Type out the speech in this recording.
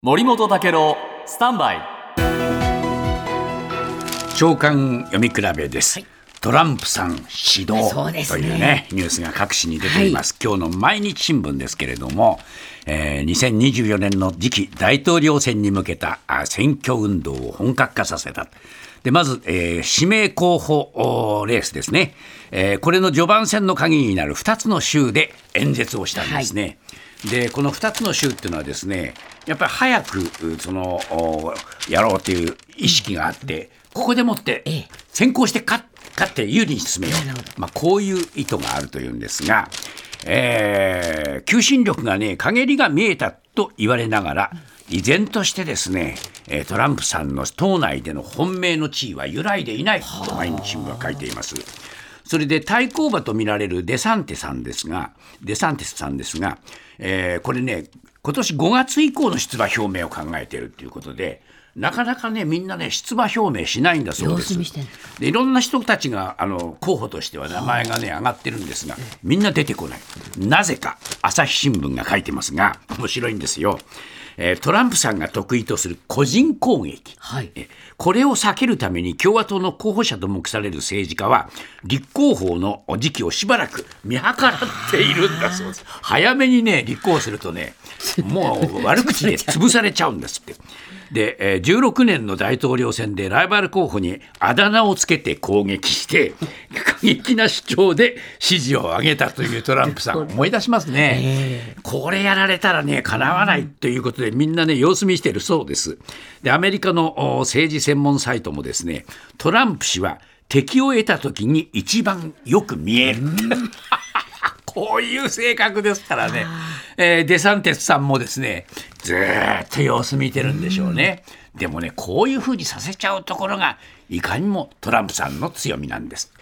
森本武郎スタンバイ。長官読み比べです、トランプさん指導というねニュースが各紙に出ています、今日の毎日新聞ですけれども、えー2024年の次期大統領選に向けたあ選挙運動を本格化させたでまず、えー指名候補レースですね、えーこれの序盤戦の鍵になる2つの州で演説をしたんですね、でこの2つの州っていうのはですねやっぱり早くうそのおやろうという意識があって、ここでもってええ。先行して勝勝って有利に進めよう、まあ、こういう意図があるというんですが、えー求心力がね陰りが見えたと言われながら依然としてですねえートランプさんの党内での本命の地位は揺らいでいないと毎日新聞は書いています。それで対抗馬と見られるデサンテさんですが、デサンテスさんですが、えーこれね、今年5月以降の出馬表明を考えているということで、なかなかね、みんなね、出馬表明しないんだそうです。でいろんな人たちがあの候補としては名前がね、上がってるんですが、みんな出てこない。なぜか、朝日新聞が書いてますが、面白いんですよ。えートランプさんが得意とする個人攻撃。はい。えこれを避けるために共和党の候補者と目される政治家は立候補の時期をしばらく見計らっているんだそうです。早めにね立候補するとね もう悪口で 潰されちゃうんですって。で、えー16年の大統領選でライバル候補にあだ名をつけて攻撃して過激な主張で支持を上げたとい。うトランプさん思い出しますね、これやられたらねかなわないということでみんなね様子見してるそうです。でアメリカのお政治専門サイトもですねトランプ氏は敵を得た時に一番よく見える。こういう性格ですからね、えーデサンテスさんもですねずーっと様子見てるんでしょうね、でもねこういうふうにさせちゃうところがいかにもトランプさんの強みなんです